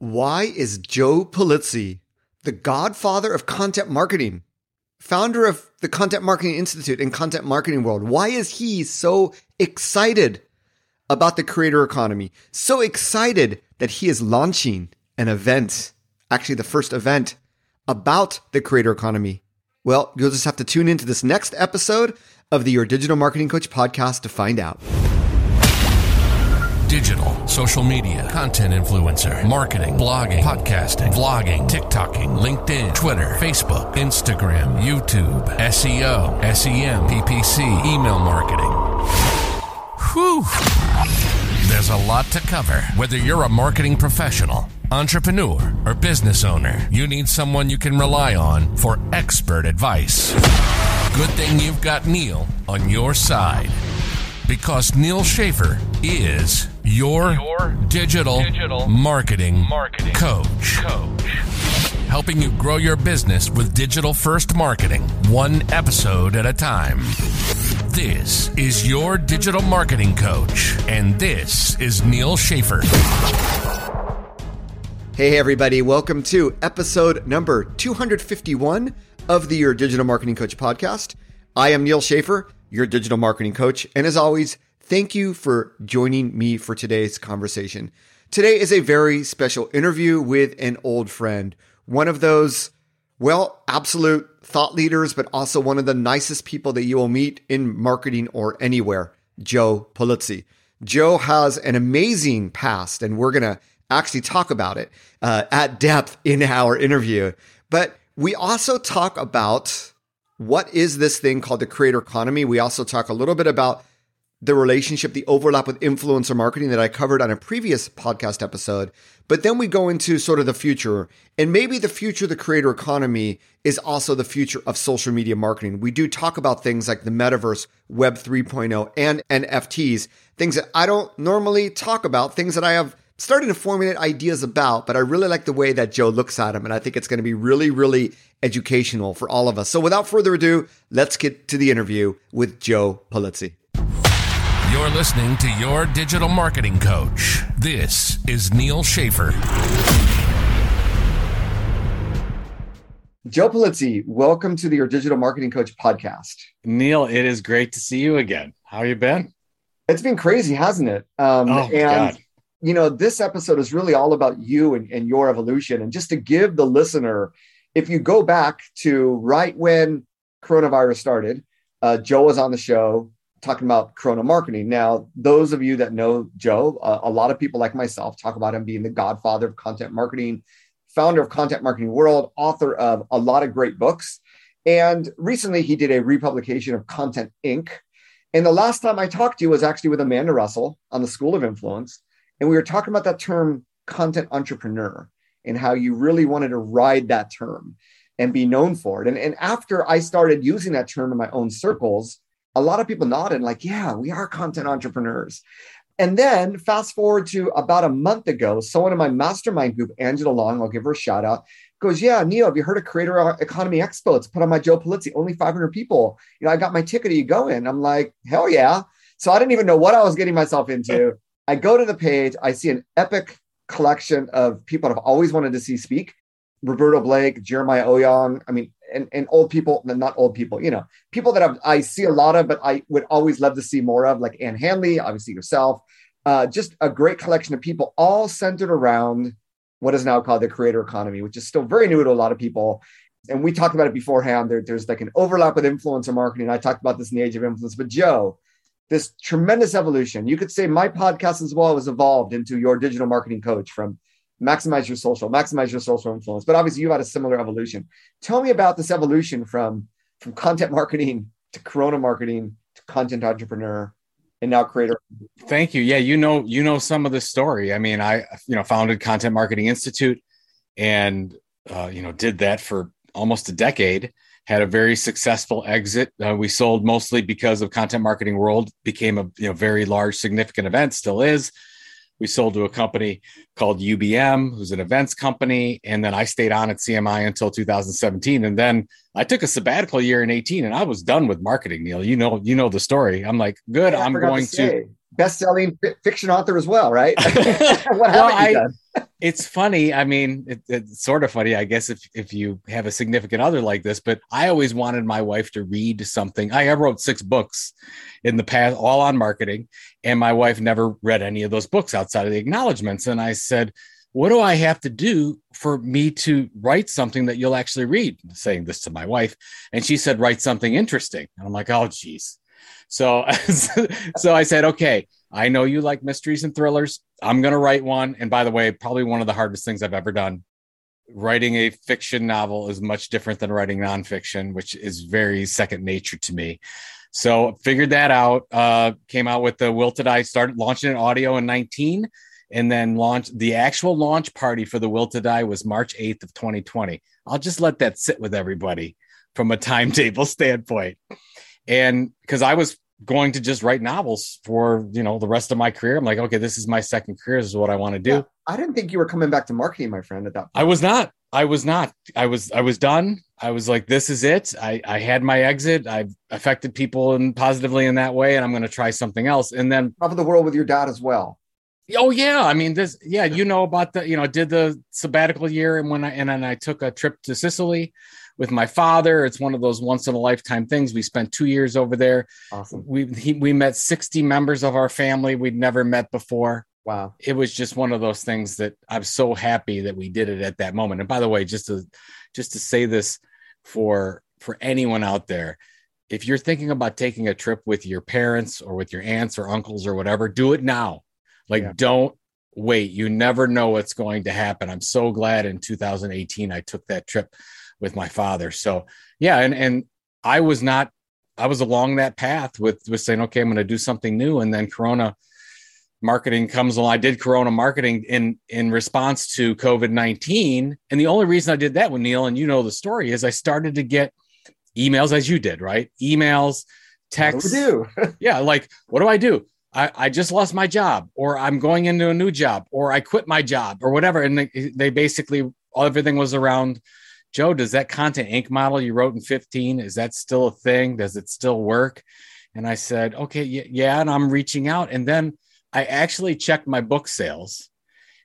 Why is Joe Pulizzi, the godfather of content marketing, founder of the Content Marketing Institute and Content Marketing World, why is he so excited about the creator economy? So excited that he is launching an event, actually, the first event about the creator economy. Well, you'll just have to tune into this next episode of the Your Digital Marketing Coach podcast to find out digital, social media, content influencer, marketing, blogging, podcasting, vlogging, TikToking, LinkedIn, Twitter, Facebook, Instagram, YouTube, SEO, SEM, PPC, email marketing. Whew. There's a lot to cover. Whether you're a marketing professional, entrepreneur, or business owner, you need someone you can rely on for expert advice. Good thing you've got Neal on your side because Neal Schaffer is your, your digital, digital marketing, marketing coach. coach. Helping you grow your business with digital first marketing, one episode at a time. This is your digital marketing coach, and this is Neal Schaffer. Hey, everybody, welcome to episode number 251 of the Your Digital Marketing Coach podcast. I am Neal Schaffer your digital marketing coach. And as always, thank you for joining me for today's conversation. Today is a very special interview with an old friend, one of those, well, absolute thought leaders, but also one of the nicest people that you will meet in marketing or anywhere, Joe Pulizzi. Joe has an amazing past, and we're going to actually talk about it uh, at depth in our interview. But we also talk about what is this thing called the creator economy? We also talk a little bit about the relationship, the overlap with influencer marketing that I covered on a previous podcast episode. But then we go into sort of the future. And maybe the future of the creator economy is also the future of social media marketing. We do talk about things like the metaverse, Web 3.0, and NFTs, things that I don't normally talk about, things that I have starting to formulate ideas about, but I really like the way that Joe looks at them. And I think it's going to be really, really educational for all of us. So without further ado, let's get to the interview with Joe Pulizzi. You're listening to Your Digital Marketing Coach. This is Neal Schaffer. Joe Pulizzi, welcome to the Your Digital Marketing Coach podcast. Neal, it is great to see you again. How you been? It's been crazy, hasn't it? Um, oh, and God you know, this episode is really all about you and, and your evolution. And just to give the listener, if you go back to right when coronavirus started, uh, Joe was on the show talking about corona marketing. Now, those of you that know Joe, uh, a lot of people like myself talk about him being the godfather of content marketing, founder of Content Marketing World, author of a lot of great books. And recently he did a republication of Content Inc. And the last time I talked to you was actually with Amanda Russell on the School of Influence. And we were talking about that term content entrepreneur and how you really wanted to ride that term and be known for it. And, and after I started using that term in my own circles, a lot of people nodded, like, yeah, we are content entrepreneurs. And then fast forward to about a month ago, someone in my mastermind group, Angela Long, I'll give her a shout out, goes, Yeah, Neal, have you heard of Creator Economy Expo? It's put on my Joe Pulizzi, only 500 people. You know, I got my ticket. Are you going? I'm like, Hell yeah. So I didn't even know what I was getting myself into. I go to the page, I see an epic collection of people I've always wanted to see speak. Roberto Blake, Jeremiah Owyang, I mean, and, and old people, not old people, you know, people that I've, I see a lot of, but I would always love to see more of, like Ann Handley, obviously yourself. Uh, just a great collection of people, all centered around what is now called the creator economy, which is still very new to a lot of people. And we talked about it beforehand. There, there's like an overlap with influencer marketing. I talked about this in the age of influence, but Joe, this tremendous evolution. You could say my podcast as well has evolved into your digital marketing coach from maximize your social, maximize your social influence. But obviously, you've had a similar evolution. Tell me about this evolution from from content marketing to Corona marketing to content entrepreneur and now creator. Thank you. Yeah, you know, you know some of the story. I mean, I you know founded Content Marketing Institute, and uh, you know did that for almost a decade had a very successful exit. Uh, we sold mostly because of Content Marketing World became a you know very large, significant event, still is. We sold to a company called UBM, who's an events company, and then I stayed on at CMI until 2017, and then I took a sabbatical year in 18, and I was done with marketing. Neal, you know, you know the story. I'm like, good. Yeah, I'm going to, to best-selling fiction author as well, right? what well, I, done? It's funny. I mean, it, it's sort of funny, I guess, if if you have a significant other like this. But I always wanted my wife to read something. I, I wrote six books in the past, all on marketing, and my wife never read any of those books outside of the acknowledgments. And I said, "What do I have to do for me to write something that you'll actually read?" Saying this to my wife, and she said, "Write something interesting." And I'm like, "Oh, geez." So, so I said, "Okay." I know you like mysteries and thrillers. I'm going to write one. And by the way, probably one of the hardest things I've ever done. Writing a fiction novel is much different than writing nonfiction, which is very second nature to me. So figured that out. Uh, came out with the Will to Die. Started launching an audio in 19, and then launched the actual launch party for the Will to Die was March 8th of 2020. I'll just let that sit with everybody from a timetable standpoint. And because I was going to just write novels for you know the rest of my career. I'm like, okay, this is my second career. This is what I want to do. Yeah, I didn't think you were coming back to marketing, my friend. At that, point. I was not. I was not. I was. I was done. I was like, this is it. I I had my exit. I've affected people and positively in that way, and I'm going to try something else. And then travel the world with your dad as well. Oh yeah, I mean this. Yeah, you know about the. You know, did the sabbatical year, and when I and then I took a trip to Sicily with my father. It's one of those once in a lifetime things. We spent two years over there. Awesome. We he, we met 60 members of our family we'd never met before. Wow. It was just one of those things that I'm so happy that we did it at that moment. And by the way, just to just to say this for for anyone out there, if you're thinking about taking a trip with your parents or with your aunts or uncles or whatever, do it now. Like yeah. don't wait. You never know what's going to happen. I'm so glad in 2018 I took that trip with my father. So yeah, and and I was not I was along that path with with saying, okay, I'm going to do something new, and then Corona marketing comes along. I did Corona marketing in in response to COVID nineteen, and the only reason I did that with Neal, and you know the story, is I started to get emails as you did, right? Emails, texts. do? yeah, like what do I do? I, I just lost my job, or I'm going into a new job, or I quit my job, or whatever. And they, they basically everything was around Joe, does that Content Inc. model you wrote in 15, is that still a thing? Does it still work? And I said, okay, yeah. And I'm reaching out. And then I actually checked my book sales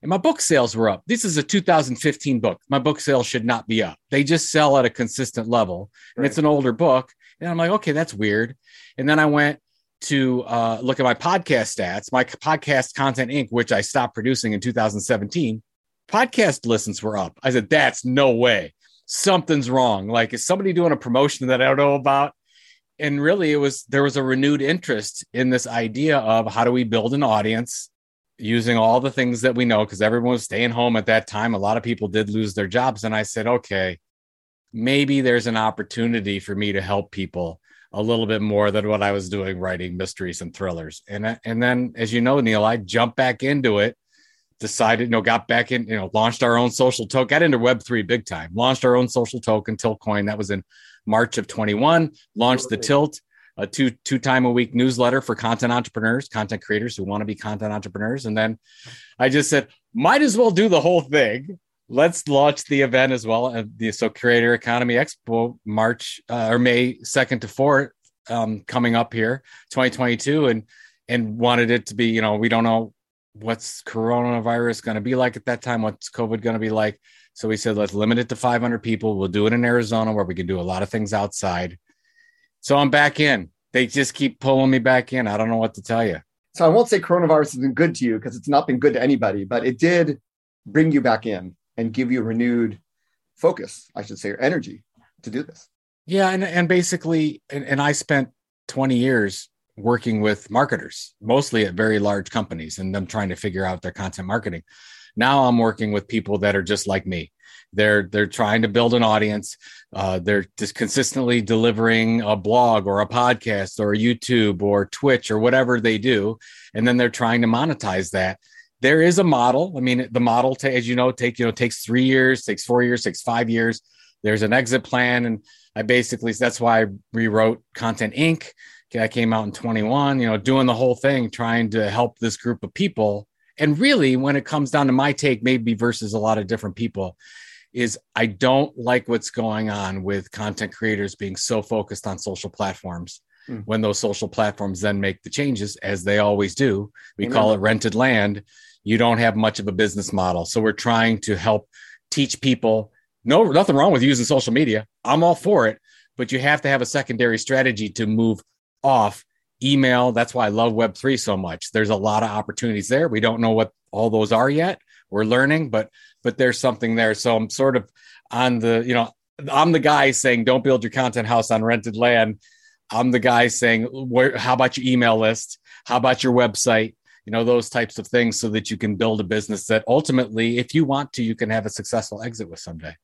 and my book sales were up. This is a 2015 book. My book sales should not be up. They just sell at a consistent level. And right. it's an older book. And I'm like, okay, that's weird. And then I went to uh, look at my podcast stats, my podcast Content Inc., which I stopped producing in 2017. Podcast listens were up. I said, that's no way something's wrong. Like, is somebody doing a promotion that I don't know about? And really, it was there was a renewed interest in this idea of how do we build an audience using all the things that we know because everyone was staying home at that time. A lot of people did lose their jobs. And I said, okay, maybe there's an opportunity for me to help people a little bit more than what I was doing writing mysteries and thrillers. And, and then, as you know, Neal, I jumped back into it decided, you know, got back in, you know, launched our own social token, got into Web3 big time, launched our own social token, Tiltcoin. That was in March of 21, launched the Tilt, a two two time a week newsletter for content entrepreneurs, content creators who want to be content entrepreneurs. And then I just said, might as well do the whole thing. Let's launch the event as well. The so Creator Economy Expo, March uh, or May 2nd to 4th, um, coming up here, 2022. And and wanted it to be, you know, we don't know what's coronavirus going to be like at that time? What's COVID going to be like? So we said, let's limit it to 500 people. We'll do it in Arizona where we can do a lot of things outside. So I'm back in. They just keep pulling me back in. I don't know what to tell you. So I won't say coronavirus has been good to you because it's not been good to anybody, but it did bring you back in and give you renewed focus, I should say, or energy to do this. Yeah. And, and basically, and, and I spent 20 years working with marketers, mostly at very large companies, and them trying to figure out their content marketing. Now I'm working with people that are just like me. They're they're trying to build an audience. Uh, they're just consistently delivering a blog or a podcast or a YouTube or Twitch or whatever they do, and then they're trying to monetize that. There is a model. I mean, the model, t- as you know, take you know takes three years, takes four years, takes five years. There's an exit plan, and I basically that's why I rewrote Content Inc I came out in 21, you know, doing the whole thing, trying to help this group of people. And really, when it comes down to my take, maybe versus a lot of different people, is I don't like what's going on with content creators being so focused on social platforms. Mm. When those social platforms then make the changes, as they always do, we Amen. call it rented land. you don't have much of a business model. So we're trying to help teach people no, nothing wrong with using social media. I'm all for it, but you have to have a secondary strategy to move off email. That's why I love Web3 so much. There's a lot of opportunities there. We don't know what all those are yet. We're learning, but but there's something there. So I'm sort of on the, you know, I'm the guy saying don't build your content house on rented land. I'm the guy saying where how about your email list? How about your website? You know, those types of things so that you can build a business that ultimately, if you want to, you can have a successful exit with someday.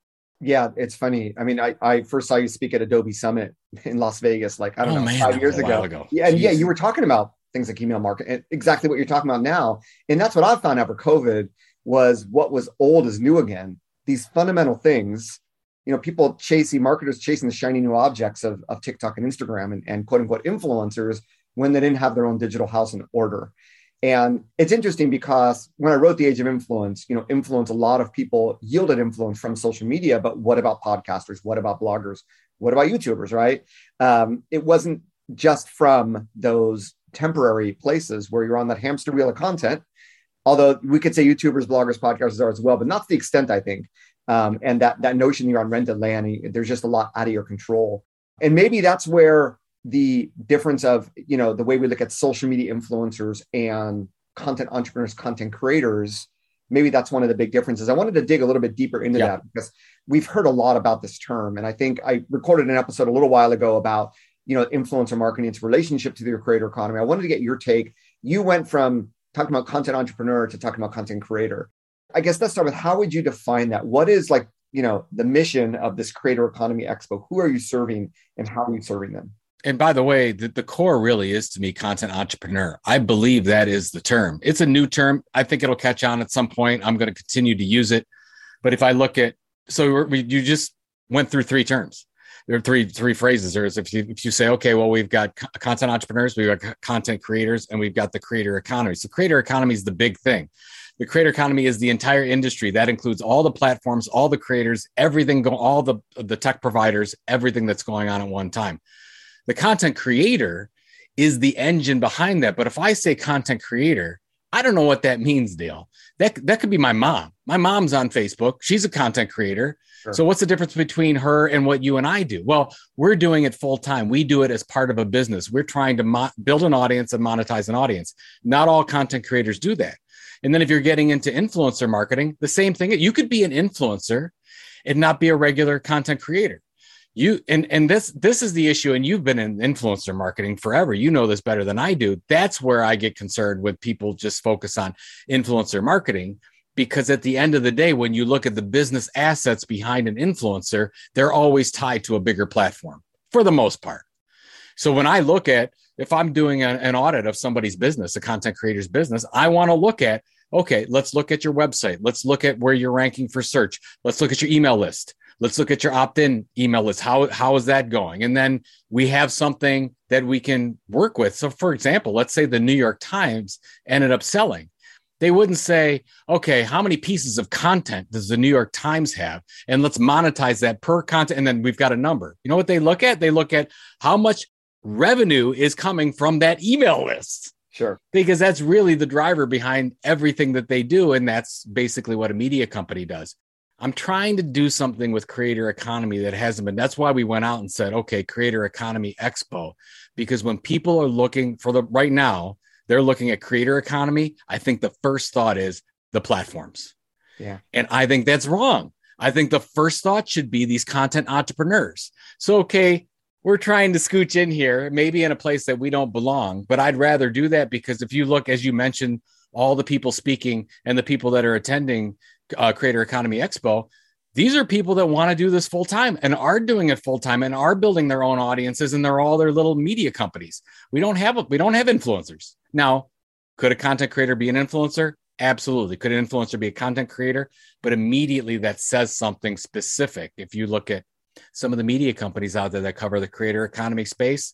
Yeah, it's funny. I mean, I, I first saw you speak at Adobe Summit in Las Vegas, like I don't oh, know, man, five years ago. ago. Yeah, and Jeez. yeah, you were talking about things like email marketing, exactly what you're talking about now. And that's what I found for COVID was what was old is new again. These fundamental things, you know, people chasing marketers chasing the shiny new objects of, of TikTok and Instagram and, and quote unquote influencers when they didn't have their own digital house in order. And it's interesting because when I wrote The Age of Influence, you know, influence, a lot of people yielded influence from social media, but what about podcasters? What about bloggers? What about YouTubers, right? Um, it wasn't just from those temporary places where you're on that hamster wheel of content. Although we could say YouTubers, bloggers, podcasters are as well, but not to the extent I think. Um, and that that notion you're on rented land, there's just a lot out of your control. And maybe that's where the difference of you know the way we look at social media influencers and content entrepreneurs content creators maybe that's one of the big differences. I wanted to dig a little bit deeper into that because we've heard a lot about this term. And i think i recorded an episode a little while ago about you know influencer marketing its relationship to the creator economy. I wanted to get your take. You went from talking about content entrepreneur to talking about content creator. I guess let's start with how would you define that? What is like you know the mission of this creator economy expo? Who are you serving and how are you serving them and by the way, the, the core really is to me content entrepreneur. I believe that is the term. It's a new term. I think it'll catch on at some point. I'm going to continue to use it. But if I look at, so we, you just went through three terms. There are three three phrases. There's if you if you say, okay, well, we've got content entrepreneurs, we've got content creators, and we've got the creator economy. So creator economy is the big thing. The creator economy is the entire industry. That includes all the platforms, all the creators, everything, all the the tech providers, everything that's going on at one time. The content creator is the engine behind that. But if I say content creator, I don't know what that means, Dale. That that could be my mom. My mom's on Facebook. She's a content creator. Sure. So what's the difference between her and what you and I do? Well, we're doing it full time. We do it as part of a business. We're trying to mo- build an audience and monetize an audience. Not all content creators do that. And then if you're getting into influencer marketing, the same thing. You could be an influencer and not be a regular content creator you and and this this is the issue and you've been in influencer marketing forever. You know this better than i do. That's where i get concerned with people just focus on influencer marketing because at the end of the day when you look at the business assets behind an influencer they're always tied to a bigger platform for the most part. So when i look at if i'm doing a, an audit of somebody's business a content creator's business i want to look at okay let's look at your website. Let's look at where you're ranking for search. Let's look at your email list let's look at your opt-in email list. How how is that going? And then we have something that we can work with. So for example let's say the new york times ended up selling. They wouldn't say okay how many pieces of content does the new york times have? And let's monetize that per content. And then we've got a number. You know what they look at? They look at how much revenue is coming from that email list. Sure. Because that's really the driver behind everything that they do. And that's basically what a media company does. I'm trying to do something with creator economy that hasn't been. That's why we went out and said, okay, creator economy expo. Because when people are looking for the right now, they're looking at creator economy. I think the first thought is the platforms. Yeah. And I think that's wrong. I think the first thought should be these content entrepreneurs. So, okay, we're trying to scooch in here, maybe in a place that we don't belong, but I'd rather do that because if you look, as you mentioned, all the people speaking and the people that are attending uh, Creator Economy Expo, these are people that want to do this full time and are doing it full time and are building their own audiences and they're all their little media companies. We don't have we don't have influencers now. Could a content creator be an influencer? Absolutely. Could an influencer be a content creator? But immediately that says something specific. If you look at some of the media companies out there that cover the creator economy space,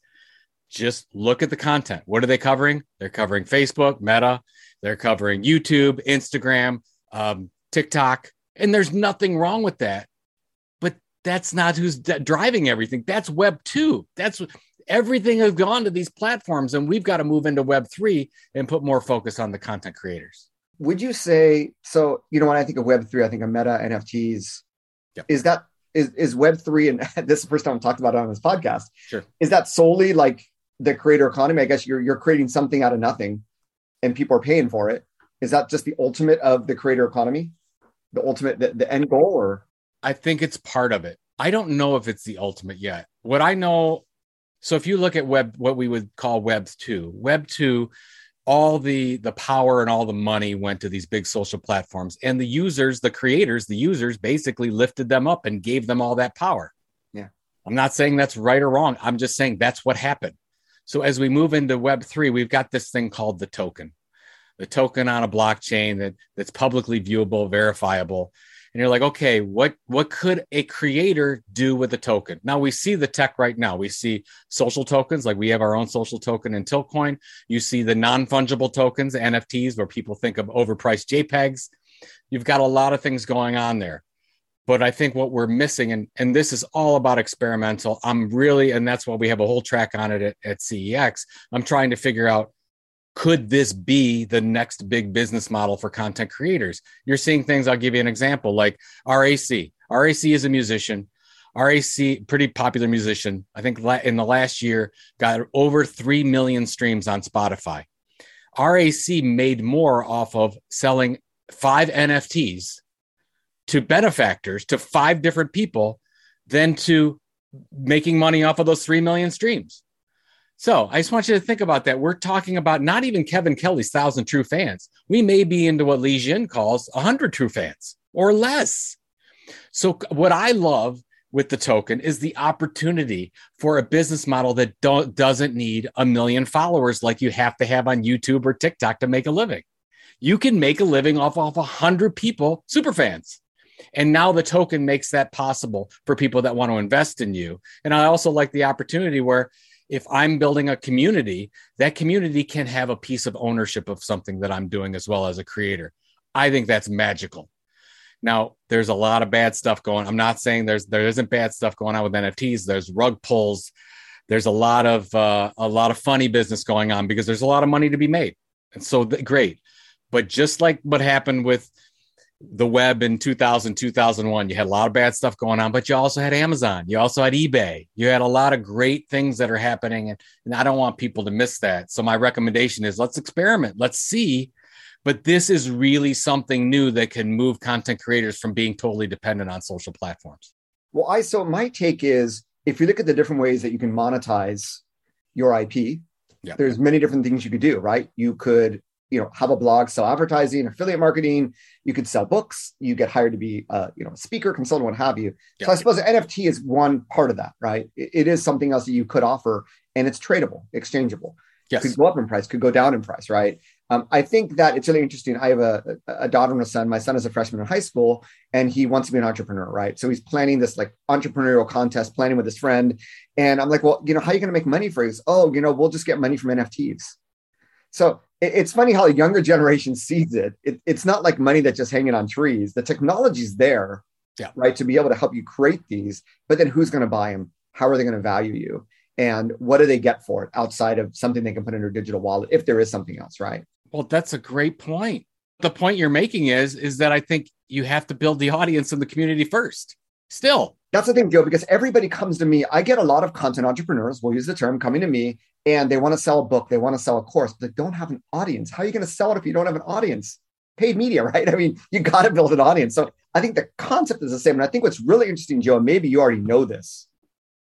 just look at the content. What are they covering? They're covering Facebook, Meta, they're covering YouTube, Instagram, um, TikTok, and there's nothing wrong with that. But that's not who's d- driving everything. That's Web 2. That's everything has gone to these platforms, and we've got to move into Web 3 and put more focus on the content creators. would you say so? You know, when I think of Web three, I think of Meta NFTs. Yep. Is that is is Web three, and this is the first time I've talked about it on this podcast. Sure. Is that solely like the creator economy? I guess you're you're creating something out of nothing, and people are paying for it. Is that just the ultimate of the creator economy? The ultimate, the, the end goal, or I think it's part of it. I don't know if it's the ultimate yet. What I know, so if you look at web, what we would call Web two, Web two, all the the power and all the money went to these big social platforms, and the users, the creators, the users basically lifted them up and gave them all that power. Yeah, I'm not saying that's right or wrong. I'm just saying that's what happened. So as we move into Web three, we've got this thing called the token, the token on a blockchain that that's publicly viewable, verifiable. And you're like okay what what could a creator do with a token? Now we see the tech right now. We see social tokens like we have our own social token in Tiltcoin. you see the non-fungible tokens nfts where people think of overpriced jpegs. You've got a lot of things going on there. But i think what we're missing and and this is all about experimental. I'm really and that's why we have a whole track on it at, at cex i'm trying to figure out could this be the next big business model for content creators? You're seeing things, I'll give you an example like RAC. RAC is a musician. RAC, pretty popular musician. I think in the last year, got over 3 million streams on Spotify. RAC made more off of selling five NFTs to benefactors, to five different people, than to making money off of those 3 million streams. So I just want you to think about that. We're talking about not even Kevin Kelly's thousand true fans. We may be into what Li Jin calls a hundred true fans or less. So what I love with the token is the opportunity for a business model that doesn't need a million followers like you have to have on YouTube or TikTok to make a living. You can make a living off of a hundred people, super fans. And now the token makes that possible for people that want to invest in you. And I also like the opportunity where if I'm building a community, that community can have a piece of ownership of something that I'm doing as well as a creator. I think that's magical. Now, there's a lot of bad stuff going. I'm not saying there's there isn't bad stuff going on with NFTs. There's rug pulls. There's a lot of uh, a lot of funny business going on because there's a lot of money to be made, and so th- great. But just like what happened with the web in 2000 2001 you had a lot of bad stuff going on but you also had amazon. You also had ebay. You had a lot of great things that are happening and, and i don't want people to miss that. So my recommendation is let's experiment. Let's see. But this is really something new that can move content creators from being totally dependent on social platforms. Well i so my take is if you look at the different ways that you can monetize your ip yeah. there's many different things you could do right? You could you know have a blog sell advertising affiliate marketing. You could sell books. You get hired to be a you know a speaker consultant what have you. Yeah. so i suppose nft is one part of that right? It, it is something else that you could offer and it's tradable exchangeable. Yes. could go up in price could go down in price right? Um, i think that it's really interesting. I have a, a daughter and a son. My son is a freshman in high school and he wants to be an entrepreneur right? So he's planning this like entrepreneurial contest planning with his friend. And i'm like well you know how are you going to make money for this oh you know we'll just get money from nfts so it's funny how the younger generation sees it. it. It's not like money that's just hanging on trees. The technology's there, yeah. right, to be able to help you create these. But then who's going to buy them? How are they going to value you? And what do they get for it outside of something they can put in their digital wallet if there is something else, right? Well, that's a great point. The point you're making is is that I think you have to build the audience and the community first. Still, that's the thing, Joe, because everybody comes to me. I get a lot of content entrepreneurs, we'll use the term, coming to me and they want to sell a book, they want to sell a course, but they don't have an audience. How are you going to sell it if you don't have an audience? Paid media, right? I mean, you got to build an audience. So I think the concept is the same. And I think what's really interesting, Joe, maybe you already know this,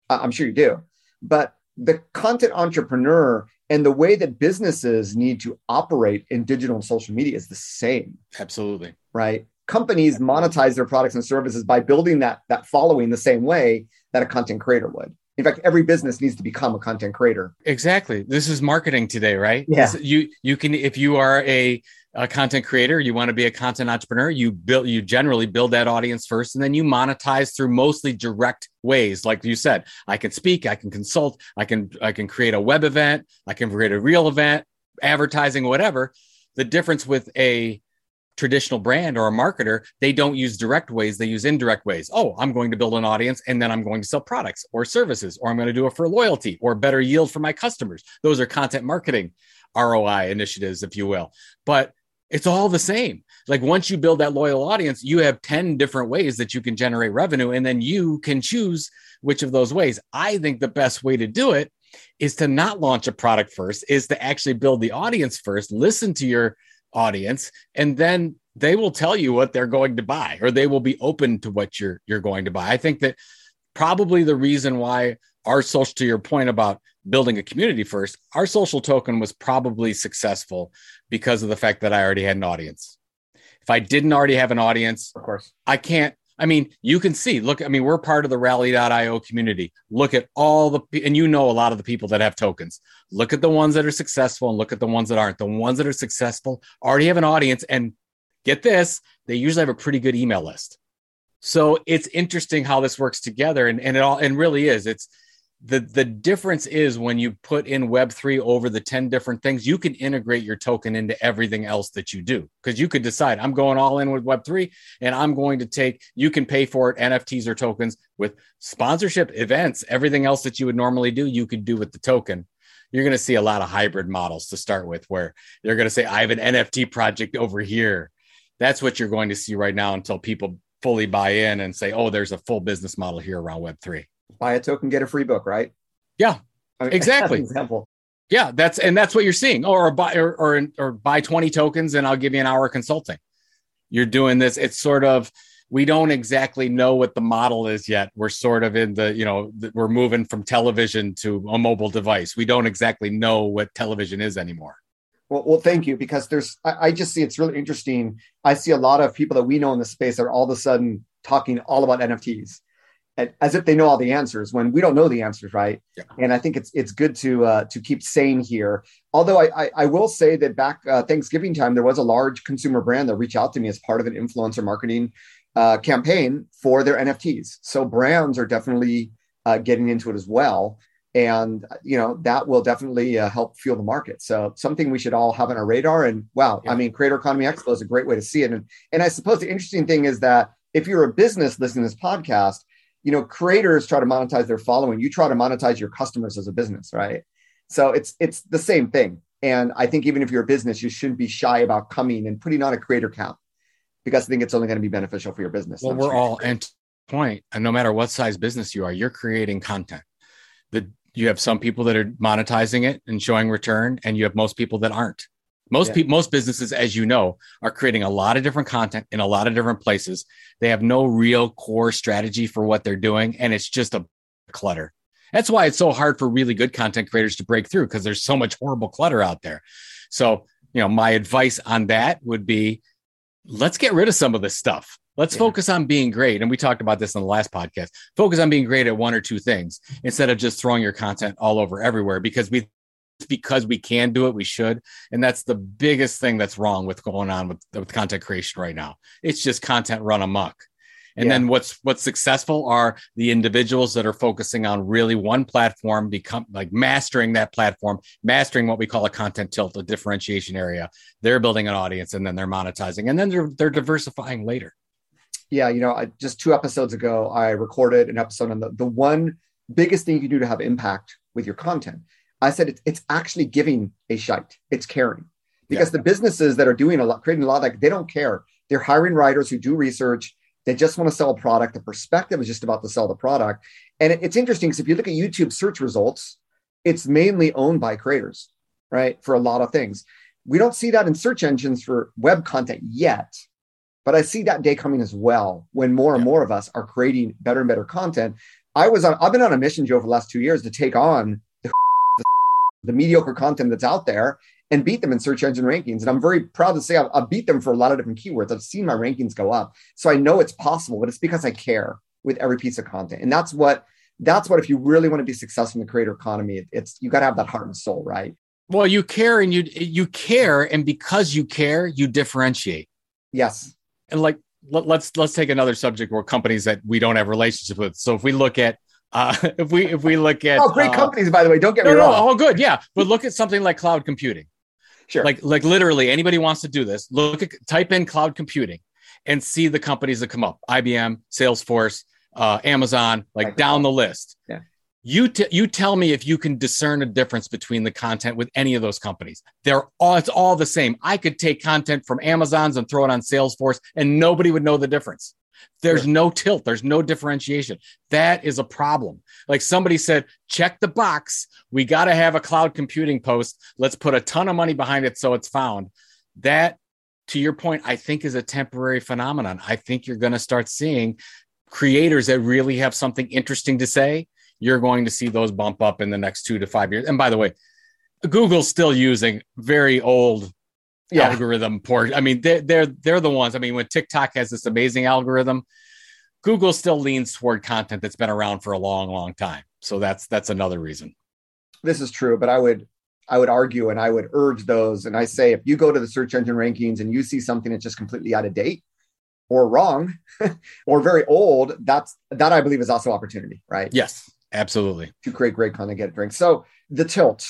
I'm sure you do, but the content entrepreneur and the way that businesses need to operate in digital and social media is the same. Absolutely. Right. Companies monetize their products and services by building that, that following the same way that a content creator would. In fact, every business needs to become a content creator. Exactly. This is marketing today, right? Yeah. This, you you can if you are a, a content creator, you want to be a content entrepreneur, you build you generally build that audience first and then you monetize through mostly direct ways. Like you said, I can speak, I can consult, I can I can create a web event, I can create a real event, advertising, whatever. The difference with a traditional brand or a marketer, they don't use direct ways, they use indirect ways. Oh, I'm going to build an audience and then I'm going to sell products or services, or I'm going to do it for loyalty or better yield for my customers. Those are content marketing ROI initiatives, if you will. But It's all the same. Like once you build that loyal audience, you have 10 different ways that you can generate revenue, and then you can choose which of those ways. I think the best way to do it is to not launch a product first, is to actually build the audience first, listen to your audience, and then they will tell you what they're going to buy or they will be open to what you're you're going to buy. I think that probably the reason why our social to your point about building a community first, our social token was probably successful because of the fact that I already had an audience. If I didn't already have an audience, of course, I can't. I mean, you can see, look, I mean, we're part of the rally.io community. Look at all the, and you know, a lot of the people that have tokens. Look at the ones that are successful and look at the ones that aren't. The ones that are successful already have an audience. And get this, they usually have a pretty good email list. So it's interesting how this works together. And, and it all, and really is, it's, the the difference is when you put in web3 over the 10 different things you can integrate your token into everything else that you do. Because you could decide i'm going all in with web3 and i'm going to take you can pay for it nfts or tokens with sponsorship events everything else that you would normally do you could do with the token. You're going to see a lot of hybrid models to start with where they're going to say i have an nft project over here. That's what you're going to see right now until people fully buy in and say oh there's a full business model here around web3 buy a token, get a free book, right? Yeah, I mean, exactly. example. Yeah, that's and that's what you're seeing. Or, or buy or, or or buy 20 tokens and I'll give you an hour of consulting. You're doing this. It's sort of we don't exactly know what the model is yet. We're sort of in the, you know, we're moving from television to a mobile device. We don't exactly know what television is anymore. Well, well, thank you because there's, I, I just see it's really interesting. I see a lot of people that we know in the space are all of a sudden talking all about NFTs as if they know all the answers when we don't know the answers, right? Yeah. And I think it's it's good to uh, to keep sane here. Although I, I, I will say that back uh, Thanksgiving time, there was a large consumer brand that reached out to me as part of an influencer marketing uh, campaign for their NFTs. So brands are definitely uh, getting into it as well, and you know that will definitely uh, help fuel the market. So something we should all have on our radar. And wow, yeah. I mean, Creator Economy Expo is a great way to see it. And and I suppose the interesting thing is that if you're a business listening to this podcast you know creators try to monetize their following. You try to monetize your customers as a business right? So it's it's the same thing. And i think even if you're a business you shouldn't be shy about coming and putting on a creator count because i think it's only going to be beneficial for your business. Well we're all and point and no matter what size business you are you're creating content. That you have some people that are monetizing it and showing return and you have most people that aren't most yeah. people, most businesses, as you know, are creating a lot of different content in a lot of different places. They have no real core strategy for what they're doing, and it's just a clutter. That's why it's so hard for really good content creators to break through because there's so much horrible clutter out there. So, you know, my advice on that would be let's get rid of some of this stuff. Let's yeah. focus on being great. And we talked about this in the last podcast. Focus on being great at one or two things instead of just throwing your content all over everywhere because we because we can do it, we should. And that's the biggest thing that's wrong with going on with, with content creation right now. It's just content run amok. And yeah. then what's what's successful are the individuals that are focusing on really one platform, become like mastering that platform, mastering what we call a content tilt, a differentiation area. They're building an audience and then they're monetizing and then they're they're diversifying later. Yeah, you know, I, just two episodes ago, I recorded an episode on the, the one biggest thing you can do to have impact with your content. I said it's, it's actually giving a shite. It's caring because yeah. the businesses that are doing a lot, creating a lot, like they don't care. They're hiring writers who do research. They just want to sell a product. The perspective is just about to sell the product. And it, it's interesting because if you look at YouTube search results, it's mainly owned by creators, right? For a lot of things. We don't see that in search engines for web content yet, but I see that day coming as well when more and more of us are creating better and better content. I was on, I've been on a mission, Joe, for the last two years to take on the mediocre content that's out there and beat them in search engine rankings. And I'm very proud to say I've, I've, beat them for a lot of different keywords. I've seen my rankings go up. So I know it's possible, but it's because I care with every piece of content. And that's what, that's what, if you really want to be successful in the creator economy, it's, you got to have that heart and soul, right? Well, you care and you, you care. And because you care, you differentiate. Yes. And like, let, let's, let's take another subject where companies that we don't have relationships with. So if we look at uh, if we if we look at oh, great uh, companies by the way, don't get no, me wrong. No, all good, yeah. But look at something like cloud computing. Sure. Like like literally anybody wants to do this. Look at type in cloud computing and see the companies that come up: IBM, Salesforce, uh, Amazon, like down the list. Yeah. You t- you tell me if you can discern a difference between the content with any of those companies. They're all it's all the same. I could take content from Amazon's and throw it on Salesforce, and nobody would know the difference. There's no tilt. There's no differentiation. That is a problem. Like somebody said, check the box. We got to have a cloud computing post. Let's put a ton of money behind it so it's found. That, to your point, I think is a temporary phenomenon. I think you're going to start seeing creators that really have something interesting to say. You're going to see those bump up in the next two to five years. And by the way, Google's still using very old yeah. algorithm port. I mean, they're, they're they're the ones. I mean, when TikTok has this amazing algorithm, Google still leans toward content that's been around for a long, long time. So that's that's another reason. This is true, but I would I would argue and I would urge those. And I say if you go to the search engine rankings and you see something that's just completely out of date or wrong or very old, that's that I believe is also opportunity, right? Yes, absolutely. To create great content, and get a drink. So the tilt,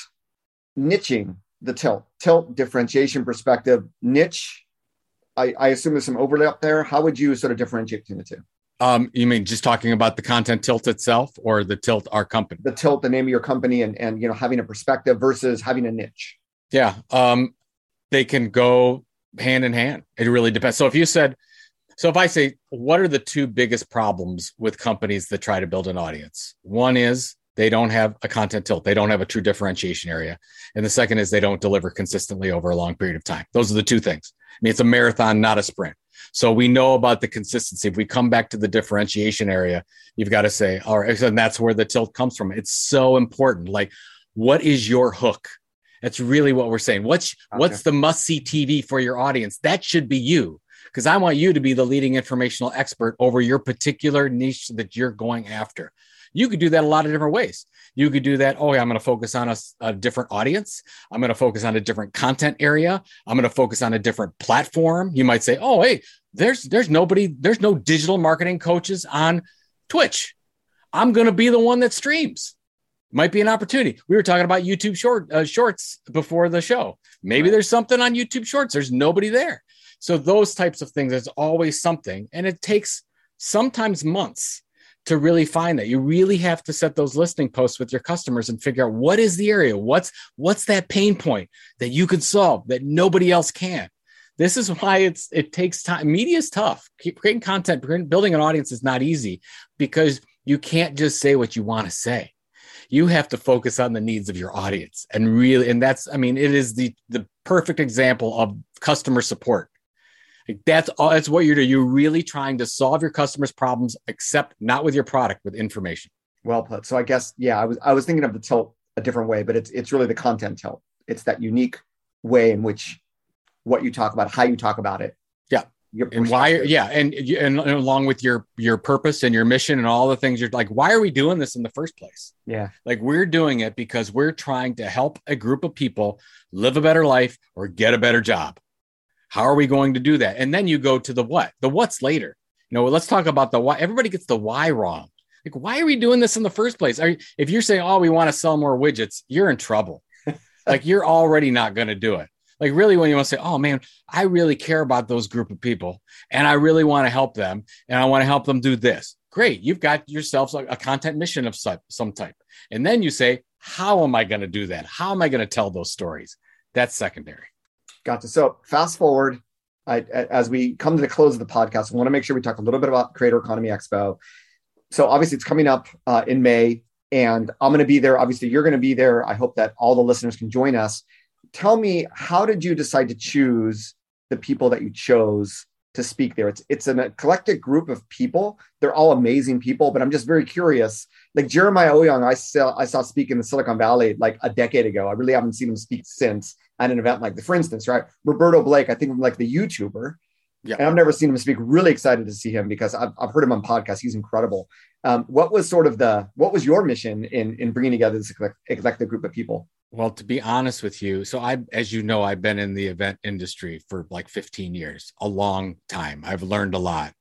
niching the tilt, tilt differentiation perspective, niche. I, I assume there's some overlap there. How would you sort of differentiate between the two? Um, you mean just talking about the content tilt itself or the tilt our company? The tilt, the name of your company and and you know having a perspective versus having a niche. Yeah. Um, they can go hand in hand. It really depends. So if you said, so if I say, what are the two biggest problems with companies that try to build an audience? One is they don't have a content tilt. They don't have a true differentiation area. And the second is they don't deliver consistently over a long period of time. Those are the two things. I mean, it's a marathon, not a sprint. So we know about the consistency. If we come back to the differentiation area, you've got to say, all right, and that's where the tilt comes from. It's so important. Like, what is your hook? That's really what we're saying. What's okay. what's the must see TV for your audience? That should be you. Because I want you to be the leading informational expert over your particular niche that you're going after. You could do that a lot of different ways. You could do that. Oh, yeah, I'm going to focus on a, a different audience. I'm going to focus on a different content area. I'm going to focus on a different platform. You might say, oh, hey, there's there's nobody, there's no digital marketing coaches on Twitch. I'm going to be the one that streams. Might be an opportunity. We were talking about YouTube short uh, shorts before the show. Maybe right. there's something on YouTube shorts. There's nobody there. So those types of things, there's always something, and it takes sometimes months to really find that. You really have to set those listing posts with your customers and figure out what is the area what's what's that pain point that you can solve that nobody else can. This is why it's it takes time. Media is tough. Creating content building an audience is not easy because you can't just say what you want to say. You have to focus on the needs of your audience and really and that's i mean it is the the perfect example of customer support like that's all. That's what you're doing. You're really trying to solve your customers' problems, except not with your product, with information. Well put. So I guess yeah, I was I was thinking of the tilt a different way, but it's it's really the content tilt. It's that unique way in which what you talk about, how you talk about it. Yeah. and why? Yeah, and, and and along with your your purpose and your mission and all the things you're like, why are we doing this in the first place? Yeah, like we're doing it because we're trying to help a group of people live a better life or get a better job. How are we going to do that? And then you go to the what? The what's later. You know, let's talk about the why. Everybody gets the why wrong. Like, why are we doing this in the first place? Are, if you're saying, oh, we want to sell more widgets, you're in trouble. like, you're already not going to do it. Like, really, when you want to say, oh, man, I really care about those group of people and I really want to help them and I want to help them do this. Great. You've got yourself a content mission of some type. And then you say, how am I going to do that? How am I going to tell those stories? That's secondary. Gotcha. So fast forward, I, as we come to the close of the podcast, I want to make sure we talk a little bit about Creator Economy Expo. So obviously, it's coming up uh, in May, and I'm going to be there. Obviously, you're going to be there. I hope that all the listeners can join us. Tell me, how did you decide to choose the people that you chose to speak there? It's it's an eclectic group of people. They're all amazing people, but I'm just very curious. Like Jeremiah Owyang, I saw I saw speak in the Silicon Valley like a decade ago. I really haven't seen him speak since at an event like the, for instance, right? Roberto Blake, I think of like the YouTuber. Yeah. And I've never seen him speak. Really excited to see him because I've, I've heard him on podcasts. He's incredible. Um, what was sort of the what was your mission in in bringing together this eclectic group of people? Well, to be honest with you, so I, as you know, I've been in the event industry for like 15 years, a long time. I've learned a lot,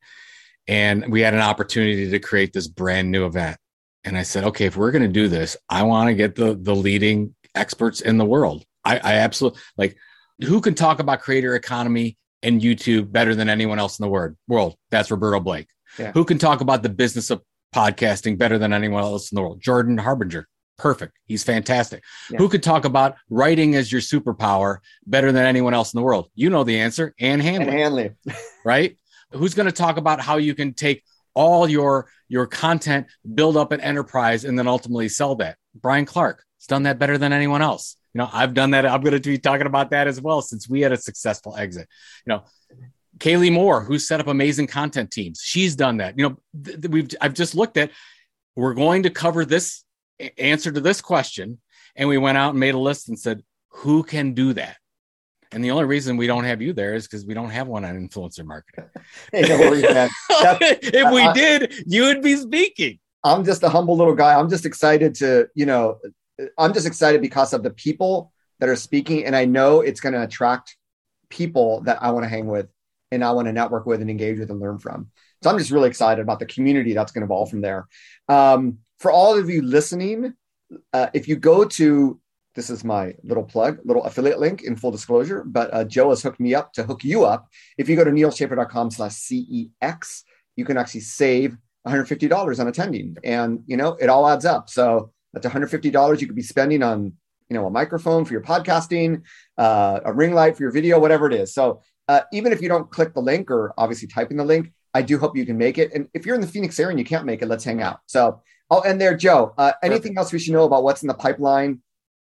and we had an opportunity to create this brand new event. And I said, okay, if we're going to do this, I want to get the the leading experts in the world I, I absolutely like who can talk about creator economy and YouTube better than anyone else in the world? World. That's Roberto Blake. Yeah. Who can talk about the business of podcasting better than anyone else in the world? Jordan Harbinger. Perfect. He's fantastic. Yeah. Who could talk about writing as your superpower better than anyone else in the world? You know the answer. Ann Handley. Ann Handley. right? Who's going to talk about how you can take all your your content, build up an enterprise, and then ultimately sell that? Brian Clark has done that better than anyone else. You know, I've done that. I'm going to be talking about that as well since we had a successful exit. You know, Kaleigh Moore, who set up amazing content teams, she's done that. You know, th- th- we've I've just looked at. We're going to cover this answer to this question, and we went out and made a list and said, who can do that? And the only reason we don't have you there is because we don't have one on influencer marketing. if we uh, did, you would be speaking. I'm just a humble little guy. I'm just excited to, you know, I'm just excited because of the people that are speaking. And I know it's going to attract people that I want to hang with and I want to network with and engage with and learn from. So I'm just really excited about the community that's going to evolve from there. Um, for all of you listening, uh, if you go to this is my little plug, little affiliate link in full disclosure, but uh, Joe has hooked me up to hook you up. If you go to nealschaffer.com slash CEX, you can actually save $150 on attending. And, you know, it all adds up. So that's $150 you could be spending on, you know, a microphone for your podcasting, uh, a ring light for your video, whatever it is. So uh, even if you don't click the link or obviously typing the link, I do hope you can make it. And if you're in the Phoenix area and you can't make it, let's hang out. So I'll end there, Joe. Uh, anything else we should know about what's in the pipeline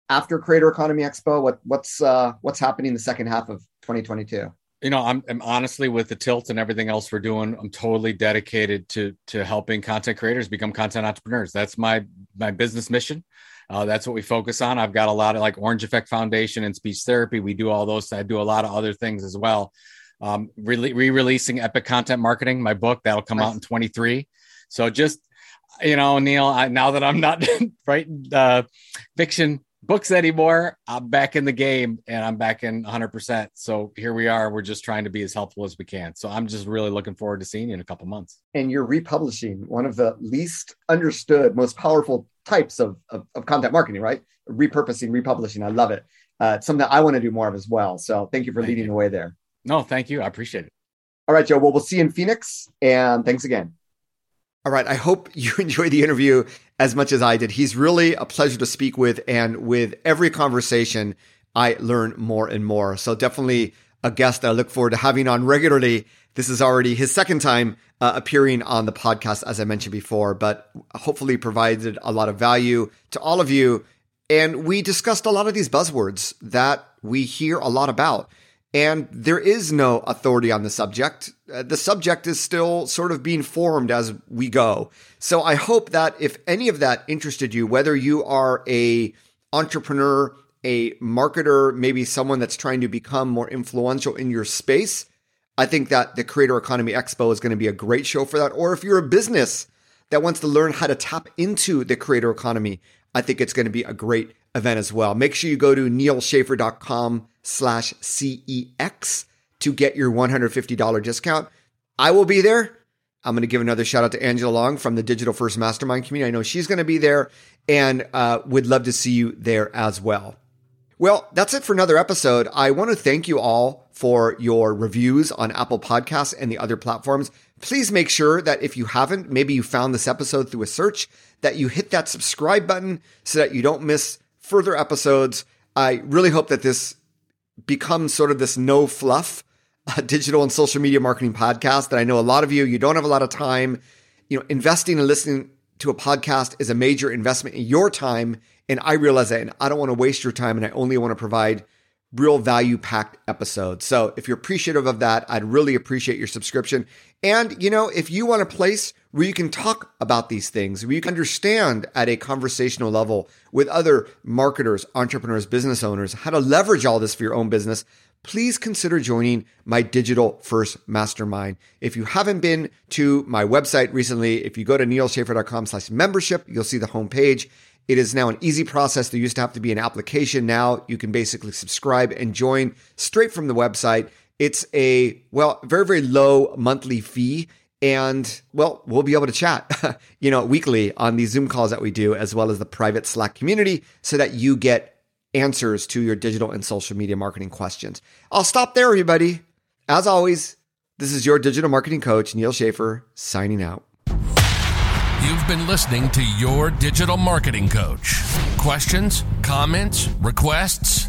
after Creator Economy Expo? What what's uh, what's happening in the second half of 2022? You know, I'm, I'm honestly with the tilt and everything else we're doing. I'm totally dedicated to to helping content creators become content entrepreneurs. That's my my business mission. Uh, that's what we focus on. I've got a lot of like Orange Effect Foundation and speech therapy. We do all those. I do a lot of other things as well. Um, re releasing Epic Content Marketing, my book that'll come nice. out in 23. So just you know, Neal, I, now that I'm not writing uh, fiction books anymore, I'm back in the game and I'm back in 100%. So here we are. We're just trying to be as helpful as we can. So I'm just really looking forward to seeing you in a couple months. And you're republishing one of the least understood, most powerful types of, of, of content marketing, right? Repurposing, republishing. I love it. Uh, it's something I want to do more of as well. So thank you for thank leading you. the way there. No, thank you. I appreciate it. All right, Joe. Well, we'll see you in Phoenix. And thanks again. All right. I hope you enjoyed the interview as much as I did. He's really a pleasure to speak with. And with every conversation, I learn more and more. So definitely a guest that I look forward to having on regularly. This is already his second time uh, appearing on the podcast, as I mentioned before, but hopefully provided a lot of value to all of you. And we discussed a lot of these buzzwords that we hear a lot about. And there is no authority on the subject. Uh, the subject is still sort of being formed as we go. So I hope that if any of that interested you, whether you are a entrepreneur, a marketer, maybe someone that's trying to become more influential in your space, I think that the Creator Economy Expo is going to be a great show for that. Or if you're a business that wants to learn how to tap into the creator economy, I think it's going to be a great event as well. Make sure you go to nealschaffer.com slash CEX to get your $150 discount. I will be there. I'm going to give another shout out to Angela Long from the Digital First Mastermind community. I know she's going to be there and uh, would love to see you there as well. Well, that's it for another episode. I want to thank you all for your reviews on Apple Podcasts and the other platforms. Please make sure that if you haven't, maybe you found this episode through a search, that you hit that subscribe button so that you don't miss further episodes. I really hope that this becomes sort of this no fluff uh, digital and social media marketing podcast that I know a lot of you, you don't have a lot of time. You know, investing and listening to a podcast is a major investment in your time. And I realize that, and I don't want to waste your time. And I only want to provide real value packed episodes. So if you're appreciative of that, I'd really appreciate your subscription. And, you know, if you want a place where you can talk about these things, where you can understand at a conversational level with other marketers, entrepreneurs, business owners, how to leverage all this for your own business, please consider joining my digital first mastermind. If you haven't been to my website recently, if you go to nealschaffer.com slash membership, you'll see the homepage. It is now an easy process. There used to have to be an application. Now you can basically subscribe and join straight from the website. It's a, well, very, very low monthly fee. And well, we'll be able to chat, you know, weekly on these Zoom calls that we do, as well as the private Slack community so that you get answers to your digital and social media marketing questions. I'll stop there, everybody. As always, this is your digital marketing coach, Neal Schaffer, signing out. You've been listening to Your Digital Marketing Coach. Questions, comments, requests,